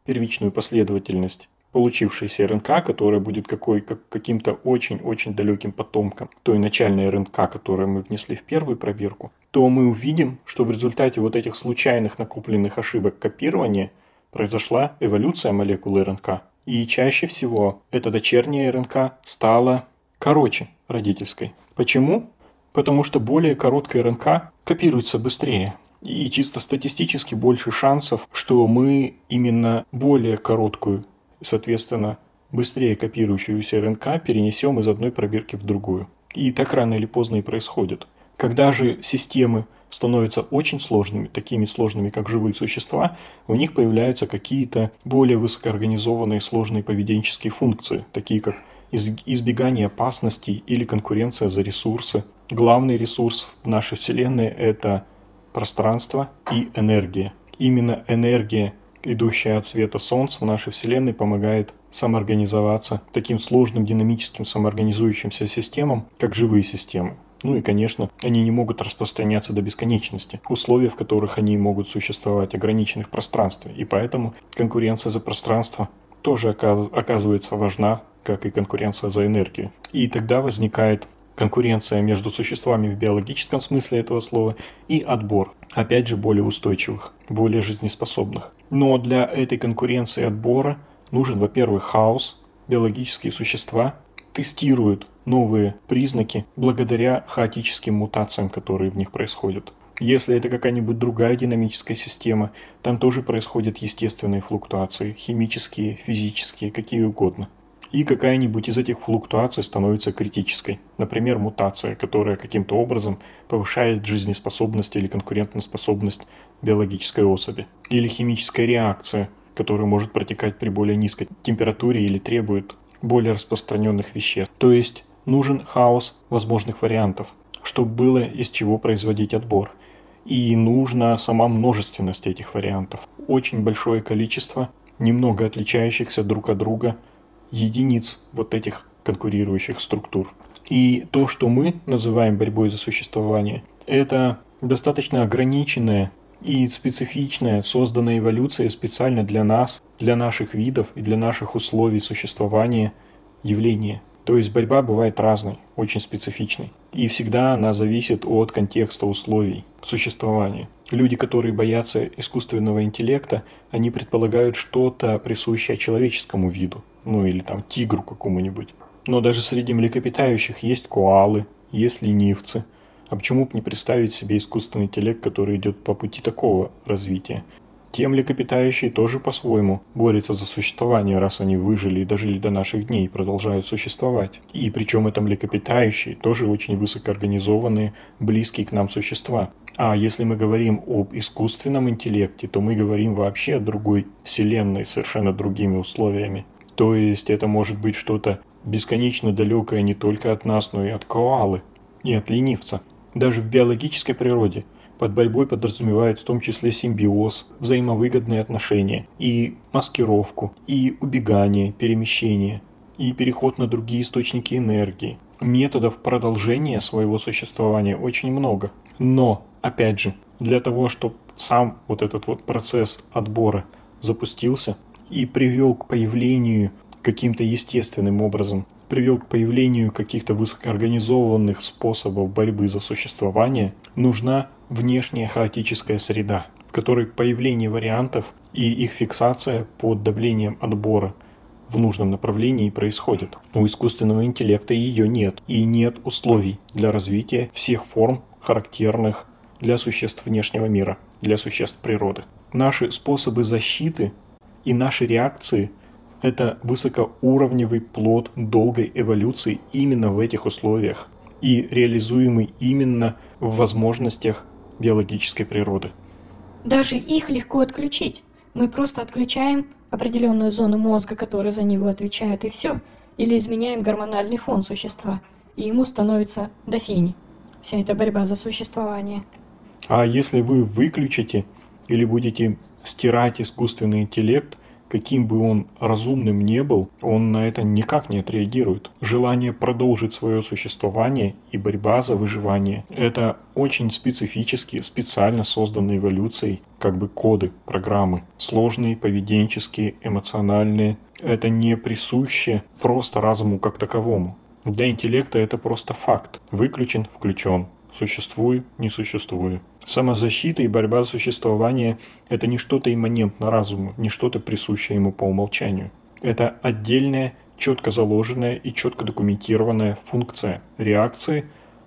первичную последовательность получившейся РНК, которая будет какой, как, каким-то очень-очень далеким потомком той начальной РНК, которую мы внесли в первую пробирку, то мы увидим, что в результате вот этих случайных накопленных ошибок копирования произошла эволюция молекулы РНК. И чаще всего эта дочерняя РНК стала короче родительской. Почему? Потому что более короткая РНК копируется быстрее. И чисто статистически больше шансов, что мы именно более короткую соответственно, быстрее копирующуюся РНК перенесем из одной пробирки в другую. И так рано или поздно и происходит. Когда же системы становятся очень сложными, такими сложными, как живые существа, у них появляются какие-то более высокоорганизованные сложные поведенческие функции, такие как избегание опасностей или конкуренция за ресурсы. Главный ресурс в нашей Вселенной – это пространство и энергия. Именно энергия идущая от света Солнца в нашей Вселенной помогает самоорганизоваться таким сложным динамическим самоорганизующимся системам, как живые системы. Ну и, конечно, они не могут распространяться до бесконечности. Условия, в которых они могут существовать, ограничены в пространстве. И поэтому конкуренция за пространство тоже оказывается важна, как и конкуренция за энергию. И тогда возникает конкуренция между существами в биологическом смысле этого слова и отбор, опять же, более устойчивых, более жизнеспособных. Но для этой конкуренции отбора нужен, во-первых, хаос. Биологические существа тестируют новые признаки благодаря хаотическим мутациям, которые в них происходят. Если это какая-нибудь другая динамическая система, там тоже происходят естественные флуктуации, химические, физические, какие угодно и какая-нибудь из этих флуктуаций становится критической. Например, мутация, которая каким-то образом повышает жизнеспособность или конкурентоспособность биологической особи. Или химическая реакция, которая может протекать при более низкой температуре или требует более распространенных веществ. То есть нужен хаос возможных вариантов, чтобы было из чего производить отбор. И нужна сама множественность этих вариантов. Очень большое количество немного отличающихся друг от друга единиц вот этих конкурирующих структур. И то, что мы называем борьбой за существование, это достаточно ограниченная и специфичная, созданная эволюция специально для нас, для наших видов и для наших условий существования явление. То есть борьба бывает разной, очень специфичной. И всегда она зависит от контекста условий существования. Люди, которые боятся искусственного интеллекта, они предполагают что-то присущее человеческому виду ну или там тигру какому-нибудь. Но даже среди млекопитающих есть коалы, есть ленивцы. А почему бы не представить себе искусственный интеллект, который идет по пути такого развития? Те млекопитающие тоже по-своему борются за существование, раз они выжили и дожили до наших дней и продолжают существовать. И причем это млекопитающие тоже очень высокоорганизованные, близкие к нам существа. А если мы говорим об искусственном интеллекте, то мы говорим вообще о другой вселенной, совершенно другими условиями. То есть это может быть что-то бесконечно далекое не только от нас, но и от коалы, и от ленивца. Даже в биологической природе – под борьбой подразумевает в том числе симбиоз, взаимовыгодные отношения, и маскировку, и убегание, перемещение, и переход на другие источники энергии. Методов продолжения своего существования очень много. Но, опять же, для того, чтобы сам вот этот вот процесс отбора запустился и привел к появлению каким-то естественным образом, привел к появлению каких-то высокоорганизованных способов борьбы за существование, нужна внешняя хаотическая среда, в которой появление вариантов и их фиксация под давлением отбора в нужном направлении происходит. У искусственного интеллекта ее нет, и нет условий для развития всех форм, характерных для существ внешнего мира, для существ природы. Наши способы защиты и наши реакции – это высокоуровневый плод долгой эволюции именно в этих условиях и реализуемый именно в возможностях биологической природы. Даже их легко отключить. Мы просто отключаем определенную зону мозга, которая за него отвечает, и все. Или изменяем гормональный фон существа, и ему становится дофини. Вся эта борьба за существование. А если вы выключите или будете стирать искусственный интеллект – каким бы он разумным не был, он на это никак не отреагирует. Желание продолжить свое существование и борьба за выживание – это очень специфические, специально созданные эволюцией как бы коды, программы. Сложные, поведенческие, эмоциональные. Это не присуще просто разуму как таковому. Для интеллекта это просто факт. Выключен, включен. Существую, не существую. Самозащита и борьба за существование – это не что-то имманентно разуму, не что-то присущее ему по умолчанию. Это отдельная, четко заложенная и четко документированная функция реакции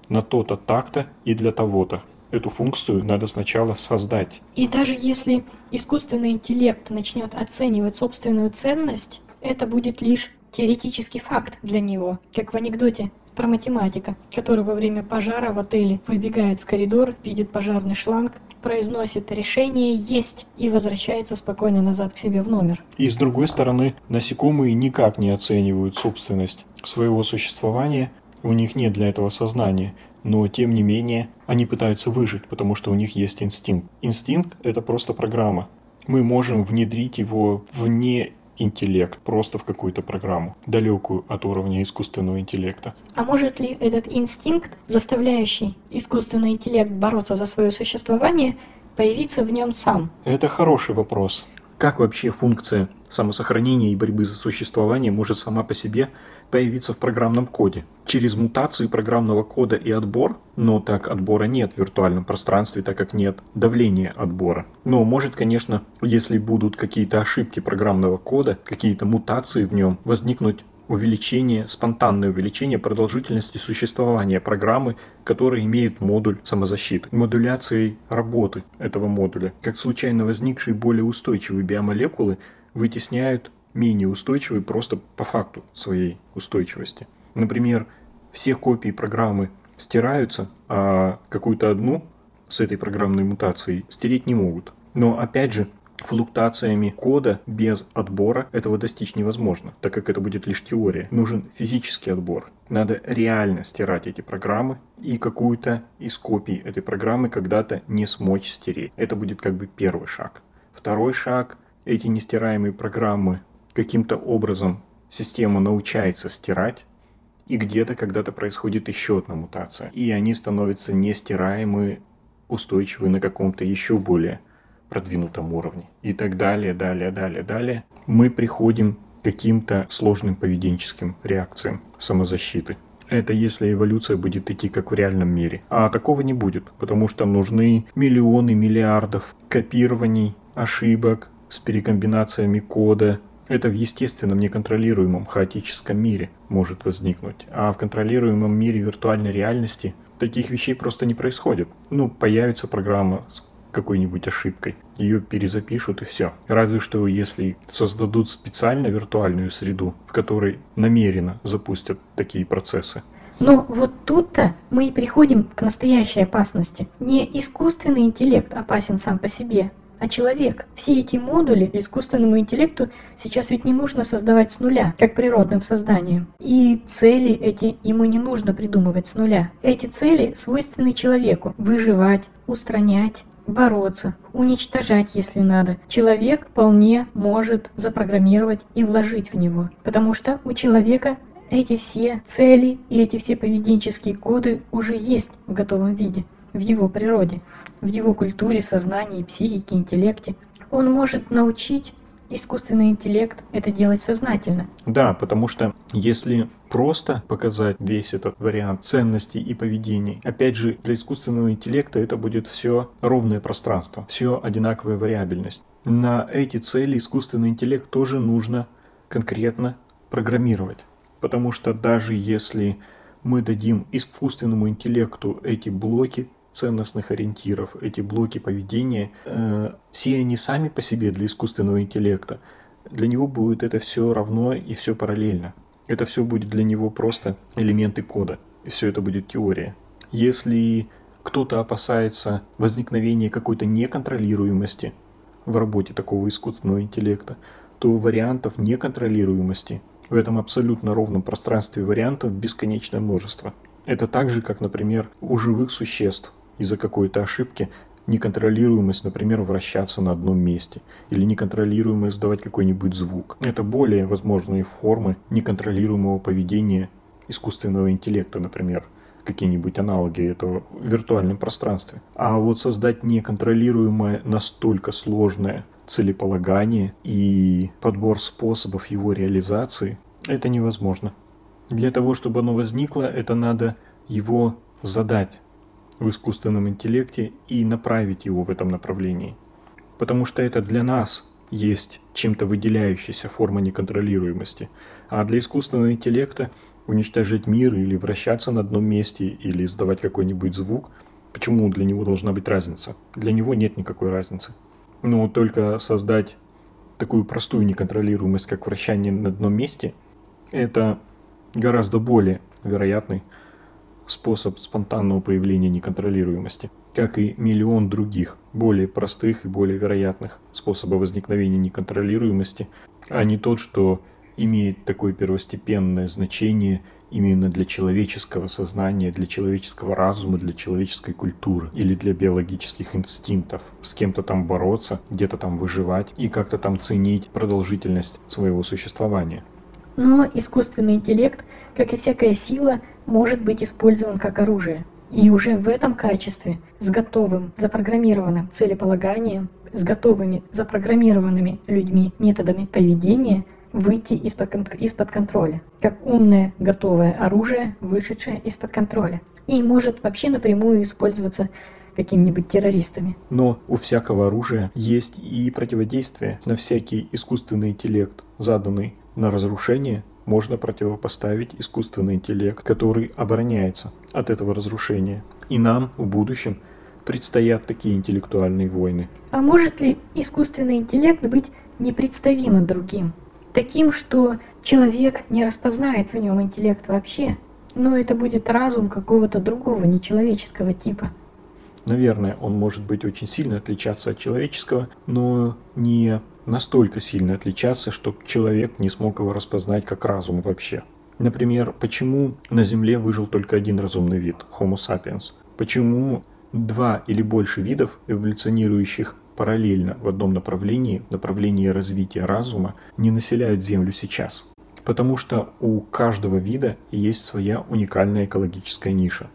на то-то так-то и для того-то. Эту функцию надо сначала создать. И даже если искусственный интеллект начнет оценивать собственную ценность, это будет лишь теоретический факт для него, как в анекдоте про математика, который во время пожара в отеле выбегает в коридор, видит пожарный шланг, произносит решение «есть» и возвращается спокойно назад к себе в номер. И с другой стороны, насекомые никак не оценивают собственность своего существования, у них нет для этого сознания, но тем не менее они пытаются выжить, потому что у них есть инстинкт. Инстинкт – это просто программа. Мы можем внедрить его вне интеллект просто в какую-то программу, далекую от уровня искусственного интеллекта. А может ли этот инстинкт, заставляющий искусственный интеллект бороться за свое существование, появиться в нем сам? Это хороший вопрос. Как вообще функция самосохранения и борьбы за существование может сама по себе появиться в программном коде? Через мутации программного кода и отбор? Но так отбора нет в виртуальном пространстве, так как нет давления отбора. Но может, конечно, если будут какие-то ошибки программного кода, какие-то мутации в нем, возникнуть увеличение, спонтанное увеличение продолжительности существования программы, которая имеет модуль самозащиты, модуляцией работы этого модуля. Как случайно возникшие более устойчивые биомолекулы вытесняют менее устойчивые просто по факту своей устойчивости. Например, все копии программы стираются, а какую-то одну с этой программной мутацией стереть не могут. Но опять же, флуктуациями кода без отбора этого достичь невозможно, так как это будет лишь теория. Нужен физический отбор. Надо реально стирать эти программы и какую-то из копий этой программы когда-то не смочь стереть. Это будет как бы первый шаг. Второй шаг – эти нестираемые программы каким-то образом система научается стирать, и где-то когда-то происходит еще одна мутация. И они становятся нестираемы, устойчивы на каком-то еще более продвинутом уровне. И так далее, далее, далее, далее. Мы приходим к каким-то сложным поведенческим реакциям самозащиты. Это если эволюция будет идти как в реальном мире. А такого не будет, потому что нужны миллионы миллиардов копирований, ошибок с перекомбинациями кода. Это в естественном, неконтролируемом, хаотическом мире может возникнуть. А в контролируемом мире виртуальной реальности таких вещей просто не происходит. Ну, появится программа, какой-нибудь ошибкой. Ее перезапишут и все. Разве что если создадут специально виртуальную среду, в которой намеренно запустят такие процессы. Но вот тут-то мы и приходим к настоящей опасности. Не искусственный интеллект опасен сам по себе, а человек. Все эти модули искусственному интеллекту сейчас ведь не нужно создавать с нуля, как природным созданием. И цели эти ему не нужно придумывать с нуля. Эти цели свойственны человеку. Выживать, устранять, бороться, уничтожать, если надо. Человек вполне может запрограммировать и вложить в него, потому что у человека эти все цели и эти все поведенческие коды уже есть в готовом виде в его природе, в его культуре, сознании, психике, интеллекте. Он может научить искусственный интеллект это делать сознательно. Да, потому что если просто показать весь этот вариант ценностей и поведений, опять же, для искусственного интеллекта это будет все ровное пространство, все одинаковая вариабельность. На эти цели искусственный интеллект тоже нужно конкретно программировать. Потому что даже если мы дадим искусственному интеллекту эти блоки ценностных ориентиров, эти блоки поведения, э, все они сами по себе для искусственного интеллекта, для него будет это все равно и все параллельно. Это все будет для него просто элементы кода, и все это будет теория. Если кто-то опасается возникновения какой-то неконтролируемости в работе такого искусственного интеллекта, то вариантов неконтролируемости в этом абсолютно ровном пространстве вариантов бесконечное множество. Это так же, как, например, у живых существ из-за какой-то ошибки неконтролируемость, например, вращаться на одном месте, или неконтролируемость издавать какой-нибудь звук. Это более возможные формы неконтролируемого поведения искусственного интеллекта, например, какие-нибудь аналоги этого в виртуальном пространстве. А вот создать неконтролируемое настолько сложное целеполагание и подбор способов его реализации, это невозможно. Для того, чтобы оно возникло, это надо его задать в искусственном интеллекте и направить его в этом направлении. Потому что это для нас есть чем-то выделяющаяся форма неконтролируемости. А для искусственного интеллекта уничтожить мир или вращаться на одном месте или издавать какой-нибудь звук, почему для него должна быть разница? Для него нет никакой разницы. Но только создать такую простую неконтролируемость, как вращание на одном месте, это гораздо более вероятный способ спонтанного появления неконтролируемости, как и миллион других, более простых и более вероятных способов возникновения неконтролируемости, а не тот, что имеет такое первостепенное значение именно для человеческого сознания, для человеческого разума, для человеческой культуры или для биологических инстинктов. С кем-то там бороться, где-то там выживать и как-то там ценить продолжительность своего существования. Но искусственный интеллект, как и всякая сила, может быть использован как оружие. И уже в этом качестве, с готовым, запрограммированным целеполаганием, с готовыми, запрограммированными людьми методами поведения, выйти из-под, из-под контроля, как умное готовое оружие, вышедшее из-под контроля. И может вообще напрямую использоваться какими-нибудь террористами. Но у всякого оружия есть и противодействие на всякий искусственный интеллект, заданный на разрушение можно противопоставить искусственный интеллект, который обороняется от этого разрушения. И нам в будущем предстоят такие интеллектуальные войны. А может ли искусственный интеллект быть непредставимо другим? Таким, что человек не распознает в нем интеллект вообще, но это будет разум какого-то другого нечеловеческого типа. Наверное, он может быть очень сильно отличаться от человеческого, но не настолько сильно отличаться, чтобы человек не смог его распознать как разум вообще. Например, почему на Земле выжил только один разумный вид – Homo sapiens? Почему два или больше видов, эволюционирующих параллельно в одном направлении, направлении развития разума, не населяют Землю сейчас? Потому что у каждого вида есть своя уникальная экологическая ниша.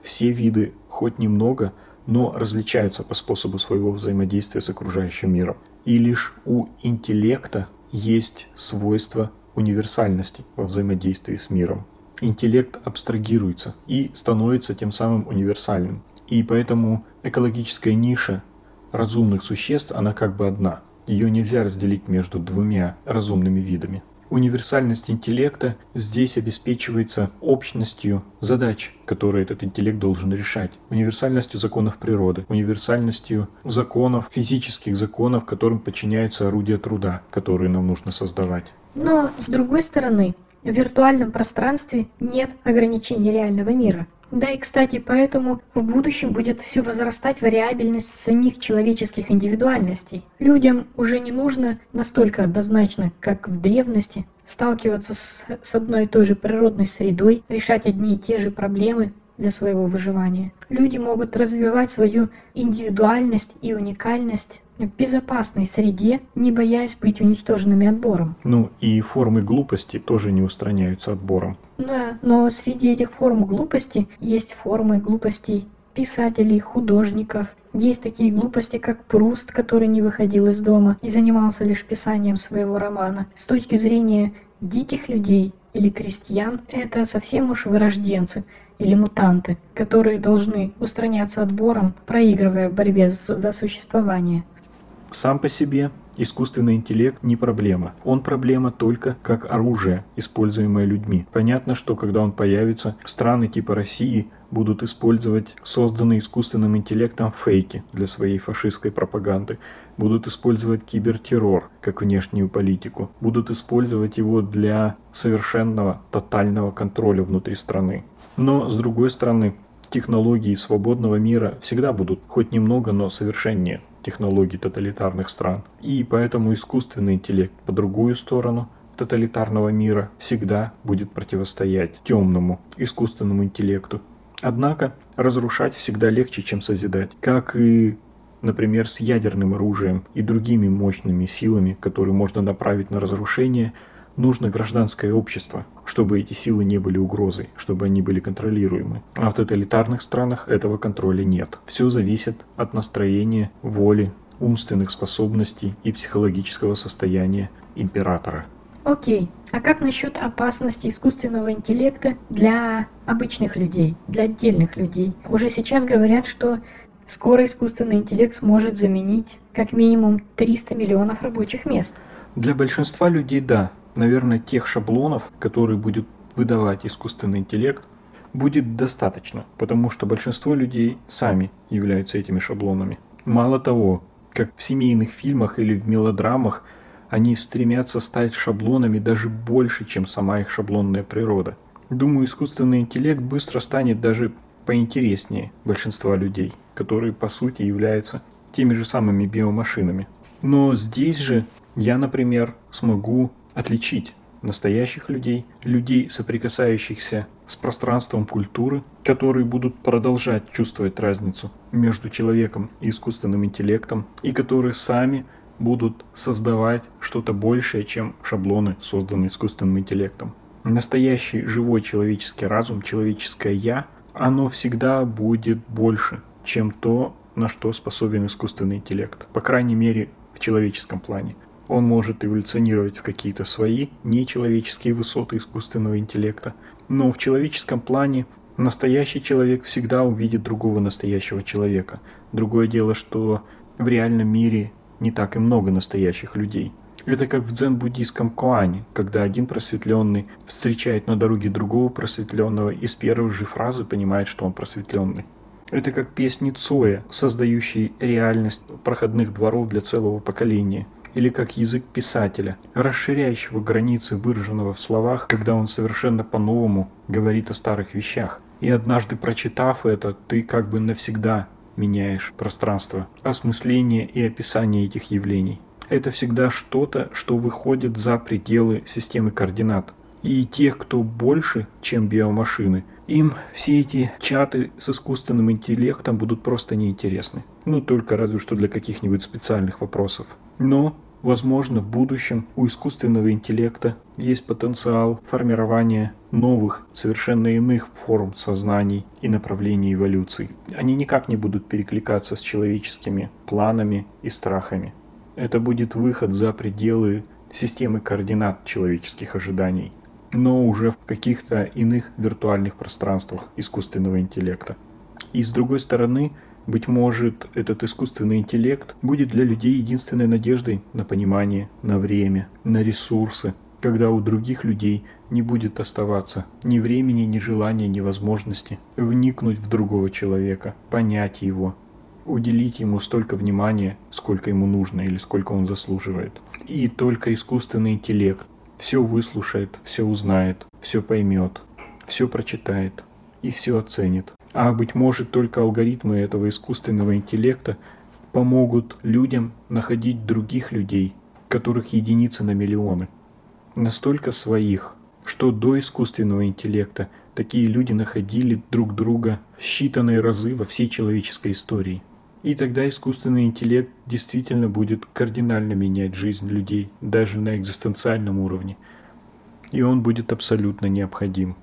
Все виды хоть немного, но различаются по способу своего взаимодействия с окружающим миром. И лишь у интеллекта есть свойство универсальности во взаимодействии с миром. Интеллект абстрагируется и становится тем самым универсальным. И поэтому экологическая ниша разумных существ, она как бы одна. Ее нельзя разделить между двумя разумными видами. Универсальность интеллекта здесь обеспечивается общностью задач, которые этот интеллект должен решать. Универсальностью законов природы, универсальностью законов, физических законов, которым подчиняются орудия труда, которые нам нужно создавать. Но, с другой стороны, в виртуальном пространстве нет ограничений реального мира. Да и, кстати, поэтому в будущем будет все возрастать вариабельность самих человеческих индивидуальностей. Людям уже не нужно настолько однозначно, как в древности, сталкиваться с, с одной и той же природной средой, решать одни и те же проблемы для своего выживания. Люди могут развивать свою индивидуальность и уникальность в безопасной среде, не боясь быть уничтоженными отбором. Ну и формы глупости тоже не устраняются отбором. Да, но среди этих форм глупости есть формы глупостей писателей, художников. Есть такие глупости, как Пруст, который не выходил из дома и занимался лишь писанием своего романа. С точки зрения диких людей или крестьян, это совсем уж вырожденцы или мутанты, которые должны устраняться отбором, проигрывая в борьбе за существование. Сам по себе искусственный интеллект не проблема. Он проблема только как оружие, используемое людьми. Понятно, что когда он появится, страны типа России будут использовать созданные искусственным интеллектом фейки для своей фашистской пропаганды, будут использовать кибертеррор как внешнюю политику, будут использовать его для совершенного тотального контроля внутри страны. Но, с другой стороны, технологии свободного мира всегда будут хоть немного, но совершеннее технологий тоталитарных стран. И поэтому искусственный интеллект по другую сторону тоталитарного мира всегда будет противостоять темному искусственному интеллекту. Однако разрушать всегда легче, чем созидать. Как и например, с ядерным оружием и другими мощными силами, которые можно направить на разрушение, нужно гражданское общество, чтобы эти силы не были угрозой, чтобы они были контролируемы. А в тоталитарных странах этого контроля нет. Все зависит от настроения, воли, умственных способностей и психологического состояния императора. Окей, а как насчет опасности искусственного интеллекта для обычных людей, для отдельных людей? Уже сейчас говорят, что скоро искусственный интеллект сможет заменить как минимум 300 миллионов рабочих мест. Для большинства людей да, наверное, тех шаблонов, которые будет выдавать искусственный интеллект, будет достаточно, потому что большинство людей сами являются этими шаблонами. Мало того, как в семейных фильмах или в мелодрамах, они стремятся стать шаблонами даже больше, чем сама их шаблонная природа. Думаю, искусственный интеллект быстро станет даже поинтереснее большинства людей, которые по сути являются теми же самыми биомашинами. Но здесь же я, например, смогу отличить настоящих людей, людей, соприкасающихся с пространством культуры, которые будут продолжать чувствовать разницу между человеком и искусственным интеллектом, и которые сами будут создавать что-то большее, чем шаблоны, созданные искусственным интеллектом. Настоящий живой человеческий разум, человеческое «я», оно всегда будет больше, чем то, на что способен искусственный интеллект. По крайней мере, в человеческом плане. Он может эволюционировать в какие-то свои нечеловеческие высоты искусственного интеллекта. Но в человеческом плане настоящий человек всегда увидит другого настоящего человека. Другое дело, что в реальном мире не так и много настоящих людей. Это как в дзен-буддийском коане, когда один просветленный встречает на дороге другого просветленного и с первой же фразы понимает, что он просветленный. Это как песни Цоя, создающие реальность проходных дворов для целого поколения – или как язык писателя, расширяющего границы выраженного в словах, когда он совершенно по-новому говорит о старых вещах. И однажды прочитав это, ты как бы навсегда меняешь пространство, осмысление и описание этих явлений. Это всегда что-то, что выходит за пределы системы координат. И тех, кто больше, чем биомашины, им все эти чаты с искусственным интеллектом будут просто неинтересны. Ну, только разве что для каких-нибудь специальных вопросов. Но, возможно, в будущем у искусственного интеллекта есть потенциал формирования новых, совершенно иных форм сознаний и направлений эволюции. Они никак не будут перекликаться с человеческими планами и страхами. Это будет выход за пределы системы координат человеческих ожиданий, но уже в каких-то иных виртуальных пространствах искусственного интеллекта. И с другой стороны, быть может, этот искусственный интеллект будет для людей единственной надеждой на понимание, на время, на ресурсы, когда у других людей не будет оставаться ни времени, ни желания, ни возможности вникнуть в другого человека, понять его, уделить ему столько внимания, сколько ему нужно или сколько он заслуживает. И только искусственный интеллект все выслушает, все узнает, все поймет, все прочитает и все оценит. А быть может только алгоритмы этого искусственного интеллекта помогут людям находить других людей, которых единицы на миллионы. Настолько своих, что до искусственного интеллекта такие люди находили друг друга считанные разы во всей человеческой истории. И тогда искусственный интеллект действительно будет кардинально менять жизнь людей, даже на экзистенциальном уровне. И он будет абсолютно необходим.